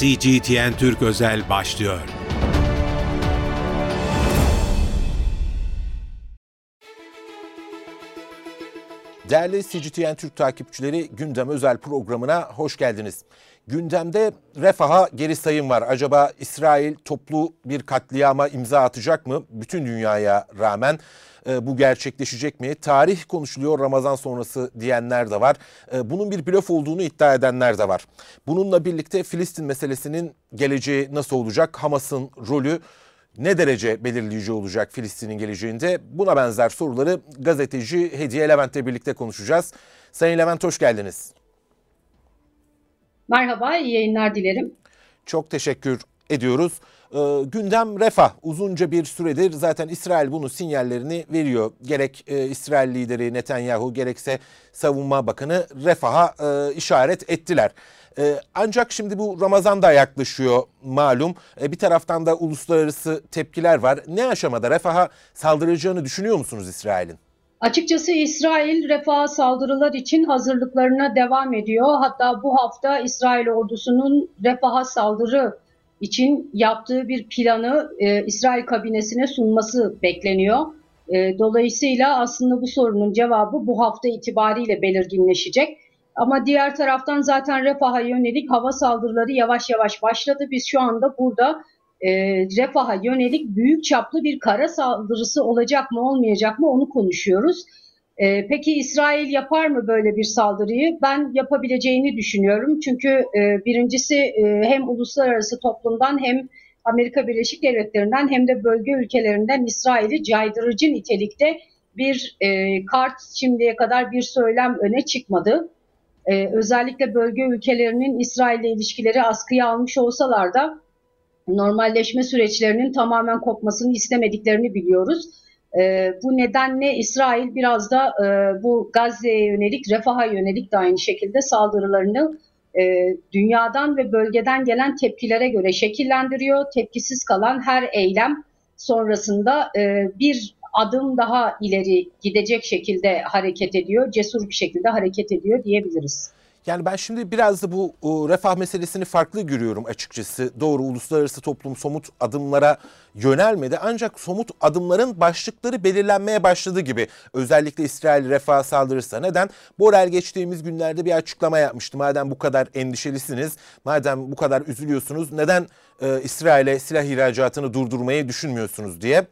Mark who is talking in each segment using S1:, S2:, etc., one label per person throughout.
S1: CGTN Türk Özel başlıyor.
S2: Değerli CGTN Türk takipçileri Gündem Özel programına hoş geldiniz. Gündemde refaha geri sayım var. Acaba İsrail toplu bir katliama imza atacak mı? Bütün dünyaya rağmen e, bu gerçekleşecek mi? Tarih konuşuluyor Ramazan sonrası diyenler de var. E, bunun bir blöf olduğunu iddia edenler de var. Bununla birlikte Filistin meselesinin geleceği nasıl olacak? Hamas'ın rolü ne derece belirleyici olacak Filistin'in geleceğinde? Buna benzer soruları gazeteci Hediye Levent'le birlikte konuşacağız. Sayın Levent hoş geldiniz.
S3: Merhaba, iyi yayınlar dilerim.
S2: Çok teşekkür ediyoruz. Ee, gündem refah uzunca bir süredir zaten İsrail bunu sinyallerini veriyor. Gerek e, İsrail lideri Netanyahu gerekse savunma bakanı refaha e, işaret ettiler. E, ancak şimdi bu Ramazan da yaklaşıyor malum. E, bir taraftan da uluslararası tepkiler var. Ne aşamada refaha saldıracağını düşünüyor musunuz İsrail'in?
S3: Açıkçası İsrail refah saldırılar için hazırlıklarına devam ediyor. Hatta bu hafta İsrail ordusunun refaha saldırı için yaptığı bir planı e, İsrail kabinesine sunması bekleniyor. E, dolayısıyla aslında bu sorunun cevabı bu hafta itibariyle belirginleşecek. Ama diğer taraftan zaten refaha yönelik hava saldırıları yavaş yavaş başladı. Biz şu anda burada e, refaha yönelik büyük çaplı bir kara saldırısı olacak mı olmayacak mı onu konuşuyoruz. E, peki İsrail yapar mı böyle bir saldırıyı? Ben yapabileceğini düşünüyorum. Çünkü e, birincisi e, hem uluslararası toplumdan hem Amerika Birleşik Devletleri'nden hem de bölge ülkelerinden İsrail'i caydırıcı nitelikte bir e, kart şimdiye kadar bir söylem öne çıkmadı. E, özellikle bölge ülkelerinin İsrail'le ilişkileri askıya almış olsalar da normalleşme süreçlerinin tamamen kopmasını istemediklerini biliyoruz. E, bu nedenle İsrail biraz da e, bu Gazze'ye yönelik, refaha yönelik de aynı şekilde saldırılarını e, dünyadan ve bölgeden gelen tepkilere göre şekillendiriyor. Tepkisiz kalan her eylem sonrasında e, bir adım daha ileri gidecek şekilde hareket ediyor, cesur bir şekilde hareket ediyor diyebiliriz.
S2: Yani ben şimdi biraz da bu refah meselesini farklı görüyorum açıkçası. Doğru uluslararası toplum somut adımlara yönelmedi ancak somut adımların başlıkları belirlenmeye başladı gibi. Özellikle İsrail refah saldırırsa neden? Borel geçtiğimiz günlerde bir açıklama yapmıştı. Madem bu kadar endişelisiniz, madem bu kadar üzülüyorsunuz neden e, İsrail'e silah ihracatını durdurmayı düşünmüyorsunuz diye.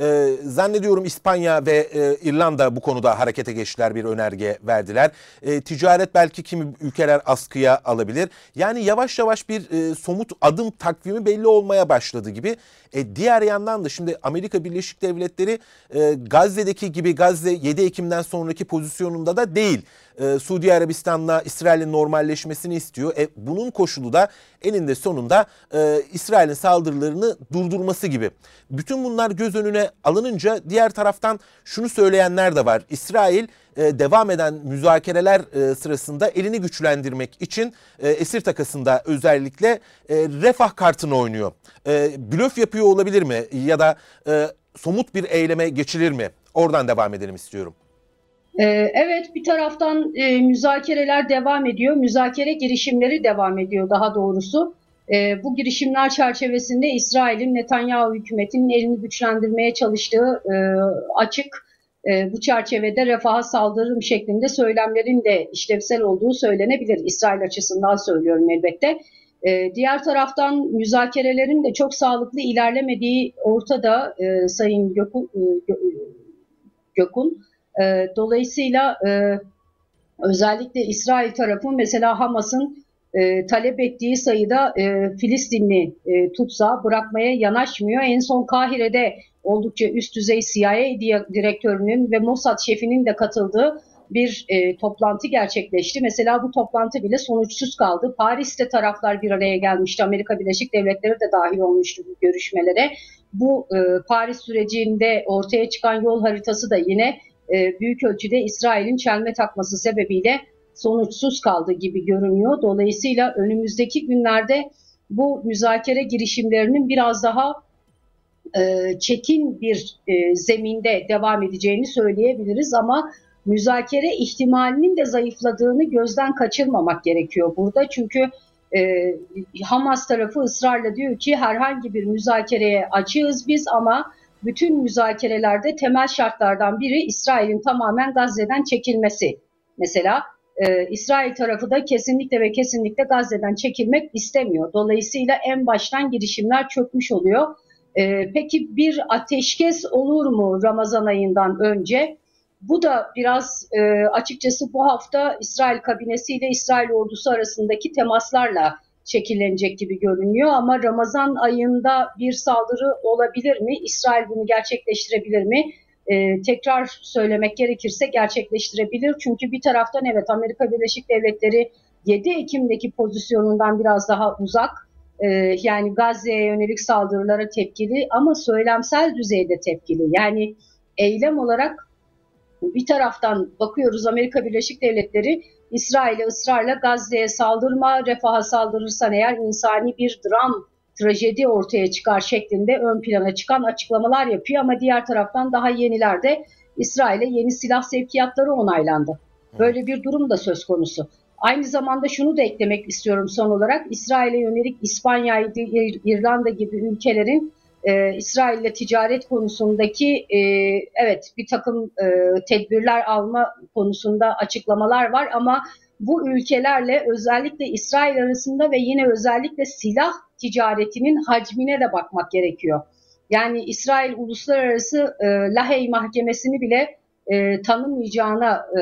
S2: E, zannediyorum İspanya ve e, İrlanda bu konuda harekete geçtiler bir önerge verdiler. E, ticaret belki kimi ülkeler askıya alabilir. Yani yavaş yavaş bir e, somut adım takvimi belli olmaya başladı gibi. E, diğer yandan da şimdi Amerika Birleşik Devletleri e, Gazze'deki gibi Gazze 7 Ekim'den sonraki pozisyonunda da değil. E, Suudi Arabistan'la İsrail'in normalleşmesini istiyor. E, bunun koşulu da eninde sonunda e, İsrail'in saldırılarını durdurması gibi. Bütün bunlar göz önüne alınınca diğer taraftan şunu söyleyenler de var. İsrail e, devam eden müzakereler e, sırasında elini güçlendirmek için e, esir takasında özellikle e, refah kartını oynuyor. E, blöf yapıyor olabilir mi ya da e, somut bir eyleme geçilir mi? Oradan devam edelim istiyorum.
S3: Ee, evet bir taraftan e, müzakereler devam ediyor. Müzakere girişimleri devam ediyor daha doğrusu. E, bu girişimler çerçevesinde İsrail'in Netanyahu hükümetinin elini güçlendirmeye çalıştığı e, açık. E, bu çerçevede refaha saldırırım şeklinde söylemlerin de işlevsel olduğu söylenebilir. İsrail açısından söylüyorum elbette. E, diğer taraftan müzakerelerin de çok sağlıklı ilerlemediği ortada Sayın Gökun. Gökun. E, dolayısıyla e, özellikle İsrail tarafı mesela Hamas'ın e, talep ettiği sayıda e, Filistinli e, tutsağı bırakmaya yanaşmıyor. En son Kahire'de oldukça üst düzey CIA direktörünün ve Mossad şefinin de katıldığı bir e, toplantı gerçekleşti. Mesela bu toplantı bile sonuçsuz kaldı. Paris'te taraflar bir araya gelmişti. Amerika Birleşik Devletleri de dahil olmuştu bu görüşmelere. Bu e, Paris sürecinde ortaya çıkan yol haritası da yine e, büyük ölçüde İsrail'in çelme takması sebebiyle sonuçsuz kaldı gibi görünüyor. Dolayısıyla önümüzdeki günlerde bu müzakere girişimlerinin biraz daha e, çekin bir e, zeminde devam edeceğini söyleyebiliriz ama müzakere ihtimalinin de zayıfladığını gözden kaçırmamak gerekiyor burada. Çünkü e, Hamas tarafı ısrarla diyor ki herhangi bir müzakereye açığız biz ama bütün müzakerelerde temel şartlardan biri İsrail'in tamamen Gazze'den çekilmesi. Mesela e, İsrail tarafı da kesinlikle ve kesinlikle Gazze'den çekilmek istemiyor. Dolayısıyla en baştan girişimler çökmüş oluyor. E, peki bir ateşkes olur mu Ramazan ayından önce? Bu da biraz e, açıkçası bu hafta İsrail kabinesiyle İsrail ordusu arasındaki temaslarla şekillenecek gibi görünüyor. Ama Ramazan ayında bir saldırı olabilir mi? İsrail bunu gerçekleştirebilir mi? Ee, tekrar söylemek gerekirse gerçekleştirebilir. Çünkü bir taraftan evet Amerika Birleşik Devletleri 7 Ekim'deki pozisyonundan biraz daha uzak. Ee, yani Gazze'ye yönelik saldırılara tepkili ama söylemsel düzeyde tepkili. Yani eylem olarak bir taraftan bakıyoruz Amerika Birleşik Devletleri İsrail'e ısrarla Gazze'ye saldırma, refaha saldırırsan eğer insani bir dram, trajedi ortaya çıkar şeklinde ön plana çıkan açıklamalar yapıyor. Ama diğer taraftan daha yenilerde İsrail'e yeni silah sevkiyatları onaylandı. Böyle bir durum da söz konusu. Aynı zamanda şunu da eklemek istiyorum son olarak. İsrail'e yönelik İspanya, İrlanda gibi ülkelerin e, İsrail ile ticaret konusundaki e, evet bir takım e, tedbirler alma konusunda açıklamalar var ama bu ülkelerle özellikle İsrail arasında ve yine özellikle silah ticaretinin hacmine de bakmak gerekiyor. Yani İsrail Uluslararası e, Lahey Mahkemesi'ni bile e, tanımayacağına e,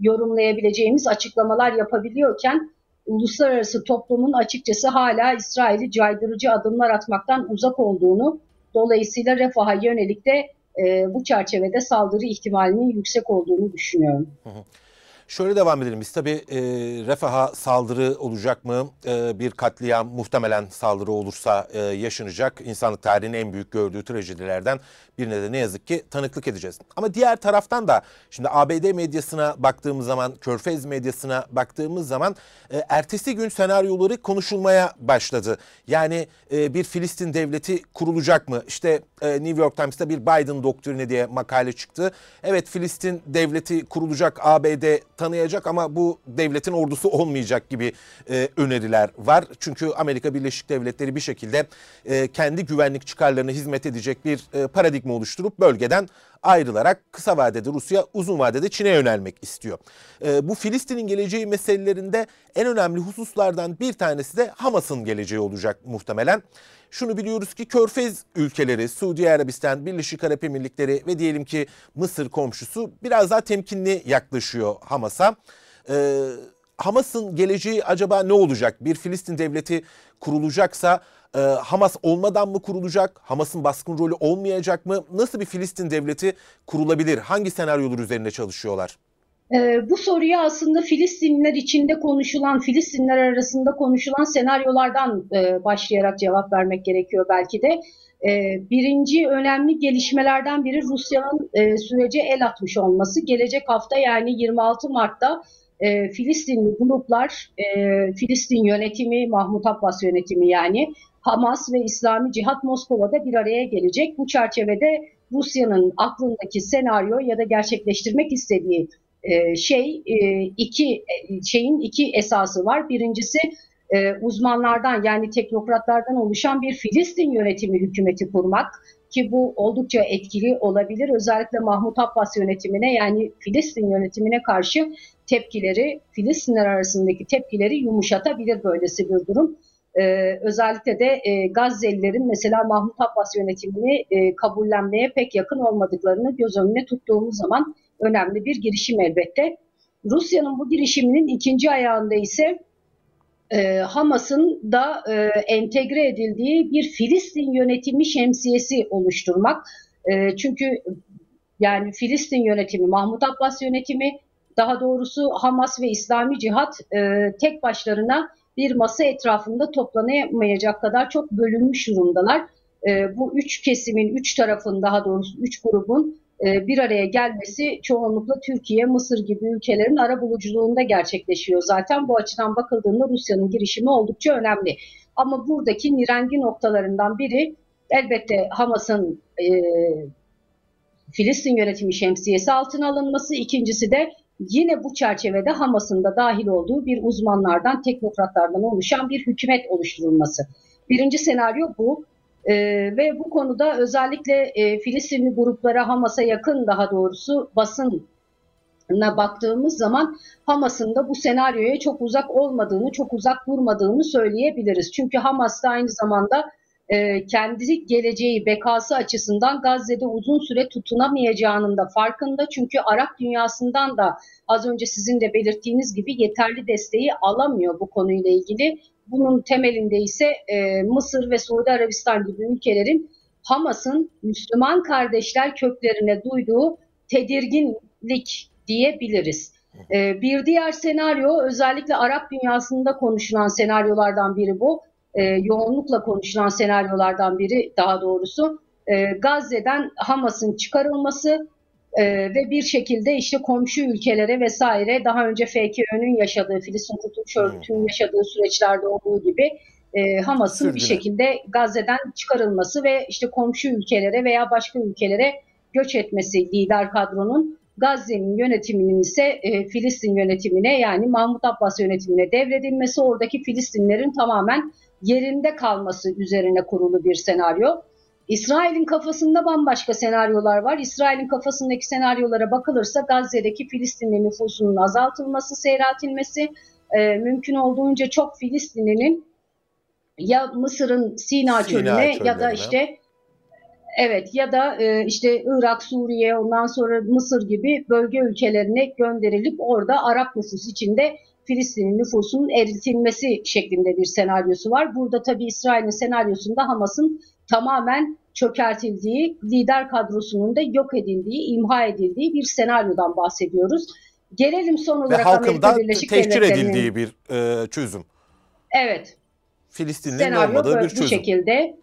S3: yorumlayabileceğimiz açıklamalar yapabiliyorken uluslararası toplumun açıkçası hala İsrail'i caydırıcı adımlar atmaktan uzak olduğunu, dolayısıyla refaha yönelik de e, bu çerçevede saldırı ihtimalinin yüksek olduğunu düşünüyorum. Hı hı.
S2: Şöyle devam edelim. Biz tabii e, refaha saldırı olacak mı? E, bir katliam muhtemelen saldırı olursa e, yaşanacak. İnsanlık tarihinin en büyük gördüğü trajedilerden birine de ne yazık ki tanıklık edeceğiz. Ama diğer taraftan da şimdi ABD medyasına baktığımız zaman, Körfez medyasına baktığımız zaman e, ertesi gün senaryoları konuşulmaya başladı. Yani e, bir Filistin devleti kurulacak mı? İşte e, New York Times'ta bir Biden doktrini diye makale çıktı. Evet Filistin devleti kurulacak, ABD tanıyacak ama bu devletin ordusu olmayacak gibi e, öneriler var. Çünkü Amerika Birleşik Devletleri bir şekilde e, kendi güvenlik çıkarlarına hizmet edecek bir e, paradigma oluşturup bölgeden ayrılarak kısa vadede Rusya, uzun vadede Çin'e yönelmek istiyor. E, bu Filistin'in geleceği meselelerinde en önemli hususlardan bir tanesi de Hamas'ın geleceği olacak muhtemelen. Şunu biliyoruz ki Körfez ülkeleri, Suudi Arabistan, Birleşik Arap Emirlikleri ve diyelim ki Mısır komşusu biraz daha temkinli yaklaşıyor Hamas'a. Ee, Hamas'ın geleceği acaba ne olacak? Bir Filistin devleti kurulacaksa e, Hamas olmadan mı kurulacak? Hamas'ın baskın rolü olmayacak mı? Nasıl bir Filistin devleti kurulabilir? Hangi senaryolar üzerinde çalışıyorlar?
S3: E, bu soruya aslında Filistinliler içinde konuşulan, Filistinler arasında konuşulan senaryolardan e, başlayarak cevap vermek gerekiyor belki de. E, birinci önemli gelişmelerden biri Rusya'nın e, sürece el atmış olması. Gelecek hafta yani 26 Mart'ta e, Filistinli gruplar, e, Filistin yönetimi, Mahmut Abbas yönetimi yani Hamas ve İslami Cihat Moskova'da bir araya gelecek. Bu çerçevede Rusya'nın aklındaki senaryo ya da gerçekleştirmek istediği şey e, iki e, şeyin iki esası var. Birincisi uzmanlardan yani teknokratlardan oluşan bir Filistin yönetimi hükümeti kurmak ki bu oldukça etkili olabilir. Özellikle Mahmut Abbas yönetimine yani Filistin yönetimine karşı tepkileri, Filistinler arasındaki tepkileri yumuşatabilir böylesi bir durum. Ee, özellikle de e, Gazze'lilerin mesela Mahmut Abbas yönetimini e, kabullenmeye pek yakın olmadıklarını göz önüne tuttuğumuz zaman önemli bir girişim elbette. Rusya'nın bu girişiminin ikinci ayağında ise e, Hamas'ın da e, entegre edildiği bir Filistin yönetimi şemsiyesi oluşturmak. E, çünkü yani Filistin yönetimi, Mahmut Abbas yönetimi, daha doğrusu Hamas ve İslami Cihat e, tek başlarına bir masa etrafında toplanamayacak kadar çok bölünmüş durumdalar. E, bu üç kesimin, üç tarafın daha doğrusu üç grubun bir araya gelmesi çoğunlukla Türkiye, Mısır gibi ülkelerin ara buluculuğunda gerçekleşiyor zaten. Bu açıdan bakıldığında Rusya'nın girişimi oldukça önemli. Ama buradaki nirengi noktalarından biri elbette Hamas'ın e, Filistin yönetimi şemsiyesi altına alınması, ikincisi de yine bu çerçevede Hamas'ın da dahil olduğu bir uzmanlardan, teknokratlardan oluşan bir hükümet oluşturulması. Birinci senaryo bu. E, ve bu konuda özellikle e, Filistinli gruplara Hamas'a yakın daha doğrusu basın baktığımız zaman Hamas'ın da bu senaryoya çok uzak olmadığını, çok uzak durmadığını söyleyebiliriz. Çünkü Hamas da aynı zamanda e, kendi geleceği, bekası açısından Gazze'de uzun süre tutunamayacağının da farkında. Çünkü Arap dünyasından da az önce sizin de belirttiğiniz gibi yeterli desteği alamıyor bu konuyla ilgili. Bunun temelinde ise e, Mısır ve Suudi Arabistan gibi ülkelerin Hamas'ın Müslüman kardeşler köklerine duyduğu tedirginlik diyebiliriz. E, bir diğer senaryo özellikle Arap dünyasında konuşulan senaryolardan biri bu. E, yoğunlukla konuşulan senaryolardan biri daha doğrusu. E, Gazze'den Hamas'ın çıkarılması e, ve bir şekilde işte komşu ülkelere vesaire daha önce FKÖ'nün yaşadığı, Filistin Kurtuluş Örgütü'nün yaşadığı süreçlerde olduğu gibi e, Hamas'ın bir şekilde Gazze'den çıkarılması ve işte komşu ülkelere veya başka ülkelere göç etmesi lider kadronun Gazze'nin yönetiminin ise e, Filistin yönetimine yani Mahmut Abbas yönetimine devredilmesi oradaki Filistinlerin tamamen yerinde kalması üzerine kurulu bir senaryo. İsrail'in kafasında bambaşka senaryolar var. İsrail'in kafasındaki senaryolara bakılırsa Gazze'deki Filistinli nüfusunun azaltılması, seyreltilmesi, e, mümkün olduğunca çok Filistinlinin ya Mısır'ın Sina, Sina çölüne ya da işte Evet ya da e, işte Irak, Suriye ondan sonra Mısır gibi bölge ülkelerine gönderilip orada Arap nüfus içinde Filistin'in nüfusunun eritilmesi şeklinde bir senaryosu var. Burada tabii İsrail'in senaryosunda Hamas'ın tamamen çökertildiği, lider kadrosunun da yok edildiği, imha edildiği bir senaryodan bahsediyoruz. Gelelim son olarak
S2: Ve halkın da tehcir edildiği bir e, çözüm.
S3: Evet.
S2: Filistin'in olmadığı bir çözüm.
S3: Bu şekilde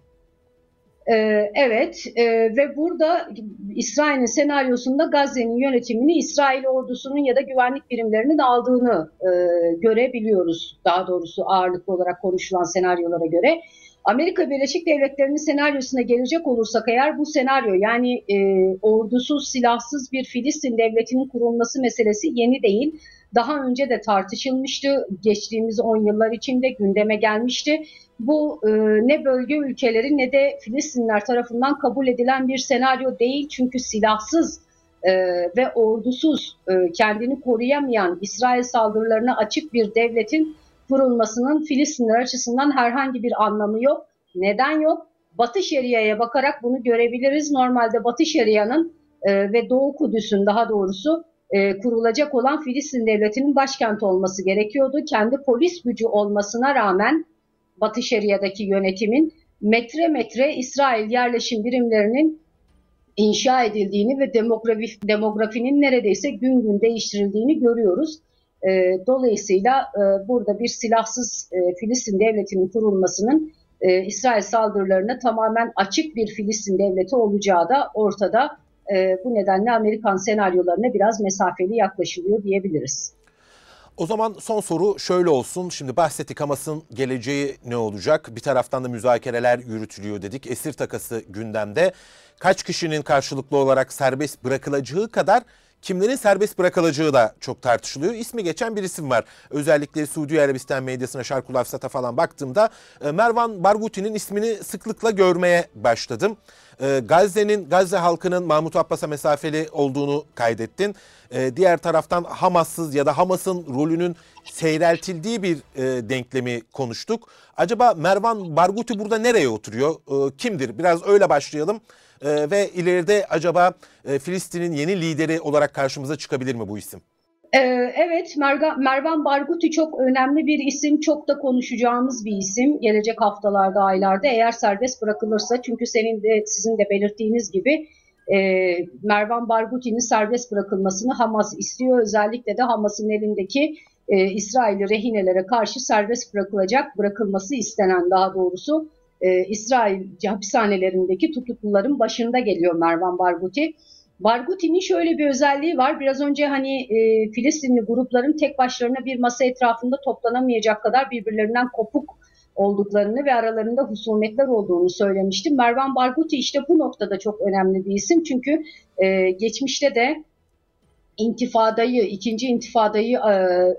S3: ee, evet e, ve burada İsrail'in senaryosunda Gazze'nin yönetimini İsrail ordusunun ya da güvenlik birimlerinin aldığını e, görebiliyoruz. Daha doğrusu ağırlıklı olarak konuşulan senaryolara göre. Amerika Birleşik Devletleri'nin senaryosuna gelecek olursak eğer bu senaryo yani e, ordusuz silahsız bir Filistin devletinin kurulması meselesi yeni değil. Daha önce de tartışılmıştı. Geçtiğimiz 10 yıllar içinde gündeme gelmişti bu e, ne bölge ülkeleri ne de Filistinler tarafından kabul edilen bir senaryo değil. Çünkü silahsız e, ve ordusuz e, kendini koruyamayan İsrail saldırılarına açık bir devletin kurulmasının Filistinler açısından herhangi bir anlamı yok. Neden yok? Batı Şeria'ya bakarak bunu görebiliriz. Normalde Batı Şeria'nın e, ve Doğu Kudüs'ün daha doğrusu e, kurulacak olan Filistin devletinin başkenti olması gerekiyordu. Kendi polis gücü olmasına rağmen Batı Şeria'daki yönetimin metre metre İsrail yerleşim birimlerinin inşa edildiğini ve demografi, demografinin neredeyse gün gün değiştirildiğini görüyoruz. E, dolayısıyla e, burada bir silahsız e, Filistin devletinin kurulmasının e, İsrail saldırılarına tamamen açık bir Filistin devleti olacağı da ortada. E, bu nedenle Amerikan senaryolarına biraz mesafeli yaklaşılıyor diyebiliriz.
S2: O zaman son soru şöyle olsun. Şimdi bahsettik Hamas'ın geleceği ne olacak? Bir taraftan da müzakereler yürütülüyor dedik. Esir takası gündemde. Kaç kişinin karşılıklı olarak serbest bırakılacağı kadar kimlerin serbest bırakılacağı da çok tartışılıyor. İsmi geçen bir isim var. Özellikle Suudi Arabistan medyasına, Şarkul Afsat'a falan baktığımda e, Mervan Barghuti'nin ismini sıklıkla görmeye başladım. E, Gazze'nin, Gazze halkının Mahmut Abbas'a mesafeli olduğunu kaydettin. E, diğer taraftan Hamas'sız ya da Hamas'ın rolünün seyreltildiği bir denklemi konuştuk. Acaba Mervan Barghouti burada nereye oturuyor? Kimdir? Biraz öyle başlayalım. Ee, ve ileride acaba e, Filistin'in yeni lideri olarak karşımıza çıkabilir mi bu isim?
S3: Ee, evet, Mervan Barguti çok önemli bir isim, çok da konuşacağımız bir isim gelecek haftalarda, aylarda eğer serbest bırakılırsa. Çünkü senin de sizin de belirttiğiniz gibi e, Mervan Barguti'nin serbest bırakılmasını Hamas istiyor. Özellikle de Hamas'ın elindeki e, İsrail'i rehinelere karşı serbest bırakılacak, bırakılması istenen daha doğrusu e, İsrail hapishanelerindeki tutukluların başında geliyor Mervan Barghouti. Barghouti'nin şöyle bir özelliği var. Biraz önce hani e, Filistinli grupların tek başlarına bir masa etrafında toplanamayacak kadar birbirlerinden kopuk olduklarını ve aralarında husumetler olduğunu söylemiştim. Mervan Barghouti işte bu noktada çok önemli bir isim. Çünkü e, geçmişte de intifadayı, ikinci intifadayı e,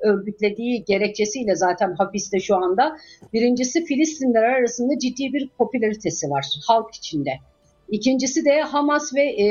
S3: örgütlediği gerekçesiyle zaten hapiste şu anda. Birincisi Filistinler arasında ciddi bir popülaritesi var halk içinde. İkincisi de Hamas ve e,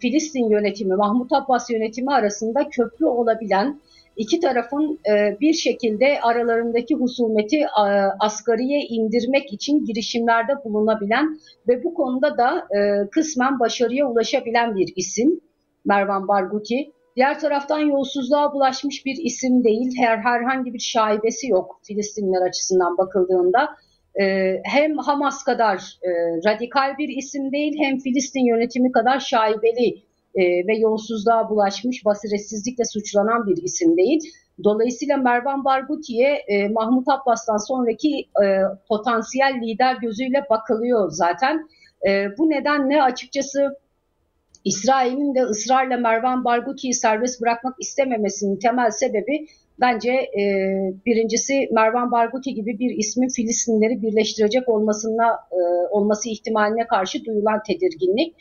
S3: Filistin yönetimi, Mahmut Abbas yönetimi arasında köprü olabilen iki tarafın e, bir şekilde aralarındaki husumeti e, asgariye indirmek için girişimlerde bulunabilen ve bu konuda da e, kısmen başarıya ulaşabilen bir isim Mervan Barghouti. Diğer taraftan yolsuzluğa bulaşmış bir isim değil, her herhangi bir şaibesi yok Filistinler açısından bakıldığında. Ee, hem Hamas kadar e, radikal bir isim değil, hem Filistin yönetimi kadar şaibeli e, ve yolsuzluğa bulaşmış, basiretsizlikle suçlanan bir isim değil. Dolayısıyla Mervan Barghuti'ye e, Mahmut Abbas'tan sonraki e, potansiyel lider gözüyle bakılıyor zaten. E, bu nedenle açıkçası İsrail'in de ısrarla Mervan Barghuti'yi serbest bırakmak istememesinin temel sebebi bence e, birincisi Mervan Barghouti gibi bir ismin Filistinleri birleştirecek olmasına e, olması ihtimaline karşı duyulan tedirginlik.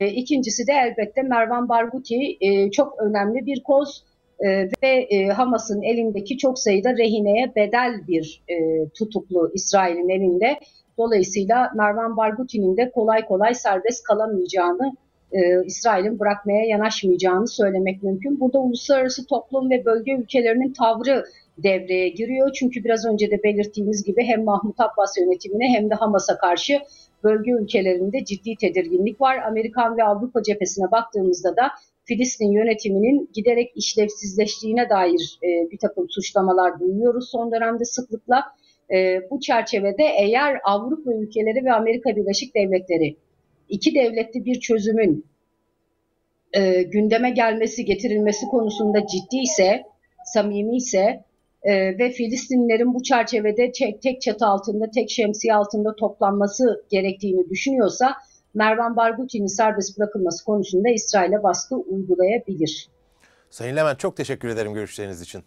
S3: E, ikincisi de elbette Mervan Barghouti e, çok önemli bir koz e, ve e, Hamas'ın elindeki çok sayıda rehineye bedel bir e, tutuklu İsrail'in elinde. Dolayısıyla Mervan Barghuti'nin de kolay kolay serbest kalamayacağını e, İsrail'in bırakmaya yanaşmayacağını söylemek mümkün. Burada uluslararası toplum ve bölge ülkelerinin tavrı devreye giriyor. Çünkü biraz önce de belirttiğimiz gibi hem Mahmut Abbas yönetimine hem de Hamas'a karşı bölge ülkelerinde ciddi tedirginlik var. Amerikan ve Avrupa cephesine baktığımızda da Filistin yönetiminin giderek işlevsizleştiğine dair e, bir takım suçlamalar duyuyoruz son dönemde sıklıkla. E, bu çerçevede eğer Avrupa ülkeleri ve Amerika Birleşik Devletleri iki devletli bir çözümün e, gündeme gelmesi, getirilmesi konusunda ciddi ise, samimi ise e, ve Filistinlilerin bu çerçevede tek, tek çatı altında, tek şemsiye altında toplanması gerektiğini düşünüyorsa Mervan Barghuti'nin serbest bırakılması konusunda İsrail'e baskı uygulayabilir.
S2: Sayın Levent çok teşekkür ederim görüşleriniz için.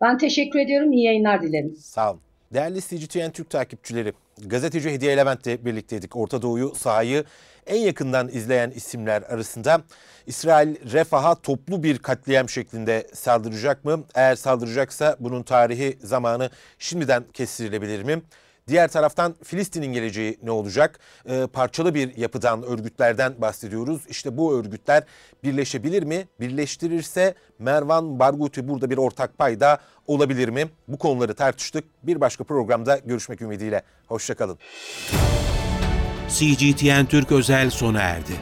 S3: Ben teşekkür ediyorum. İyi yayınlar dilerim.
S2: Sağ olun. Değerli CGTN Türk takipçileri, gazeteci Hediye Levent'le birlikteydik. Orta Doğu'yu, sahayı en yakından izleyen isimler arasında İsrail Refah'a toplu bir katliam şeklinde saldıracak mı? Eğer saldıracaksa bunun tarihi zamanı şimdiden kestirilebilir mi? Diğer taraftan Filistin'in geleceği ne olacak? Ee, parçalı bir yapıdan, örgütlerden bahsediyoruz. İşte bu örgütler birleşebilir mi? Birleştirirse Mervan Barghouti burada bir ortak payda olabilir mi? Bu konuları tartıştık. Bir başka programda görüşmek ümidiyle. Hoşçakalın.
S1: CGTN Türk özel sona erdi.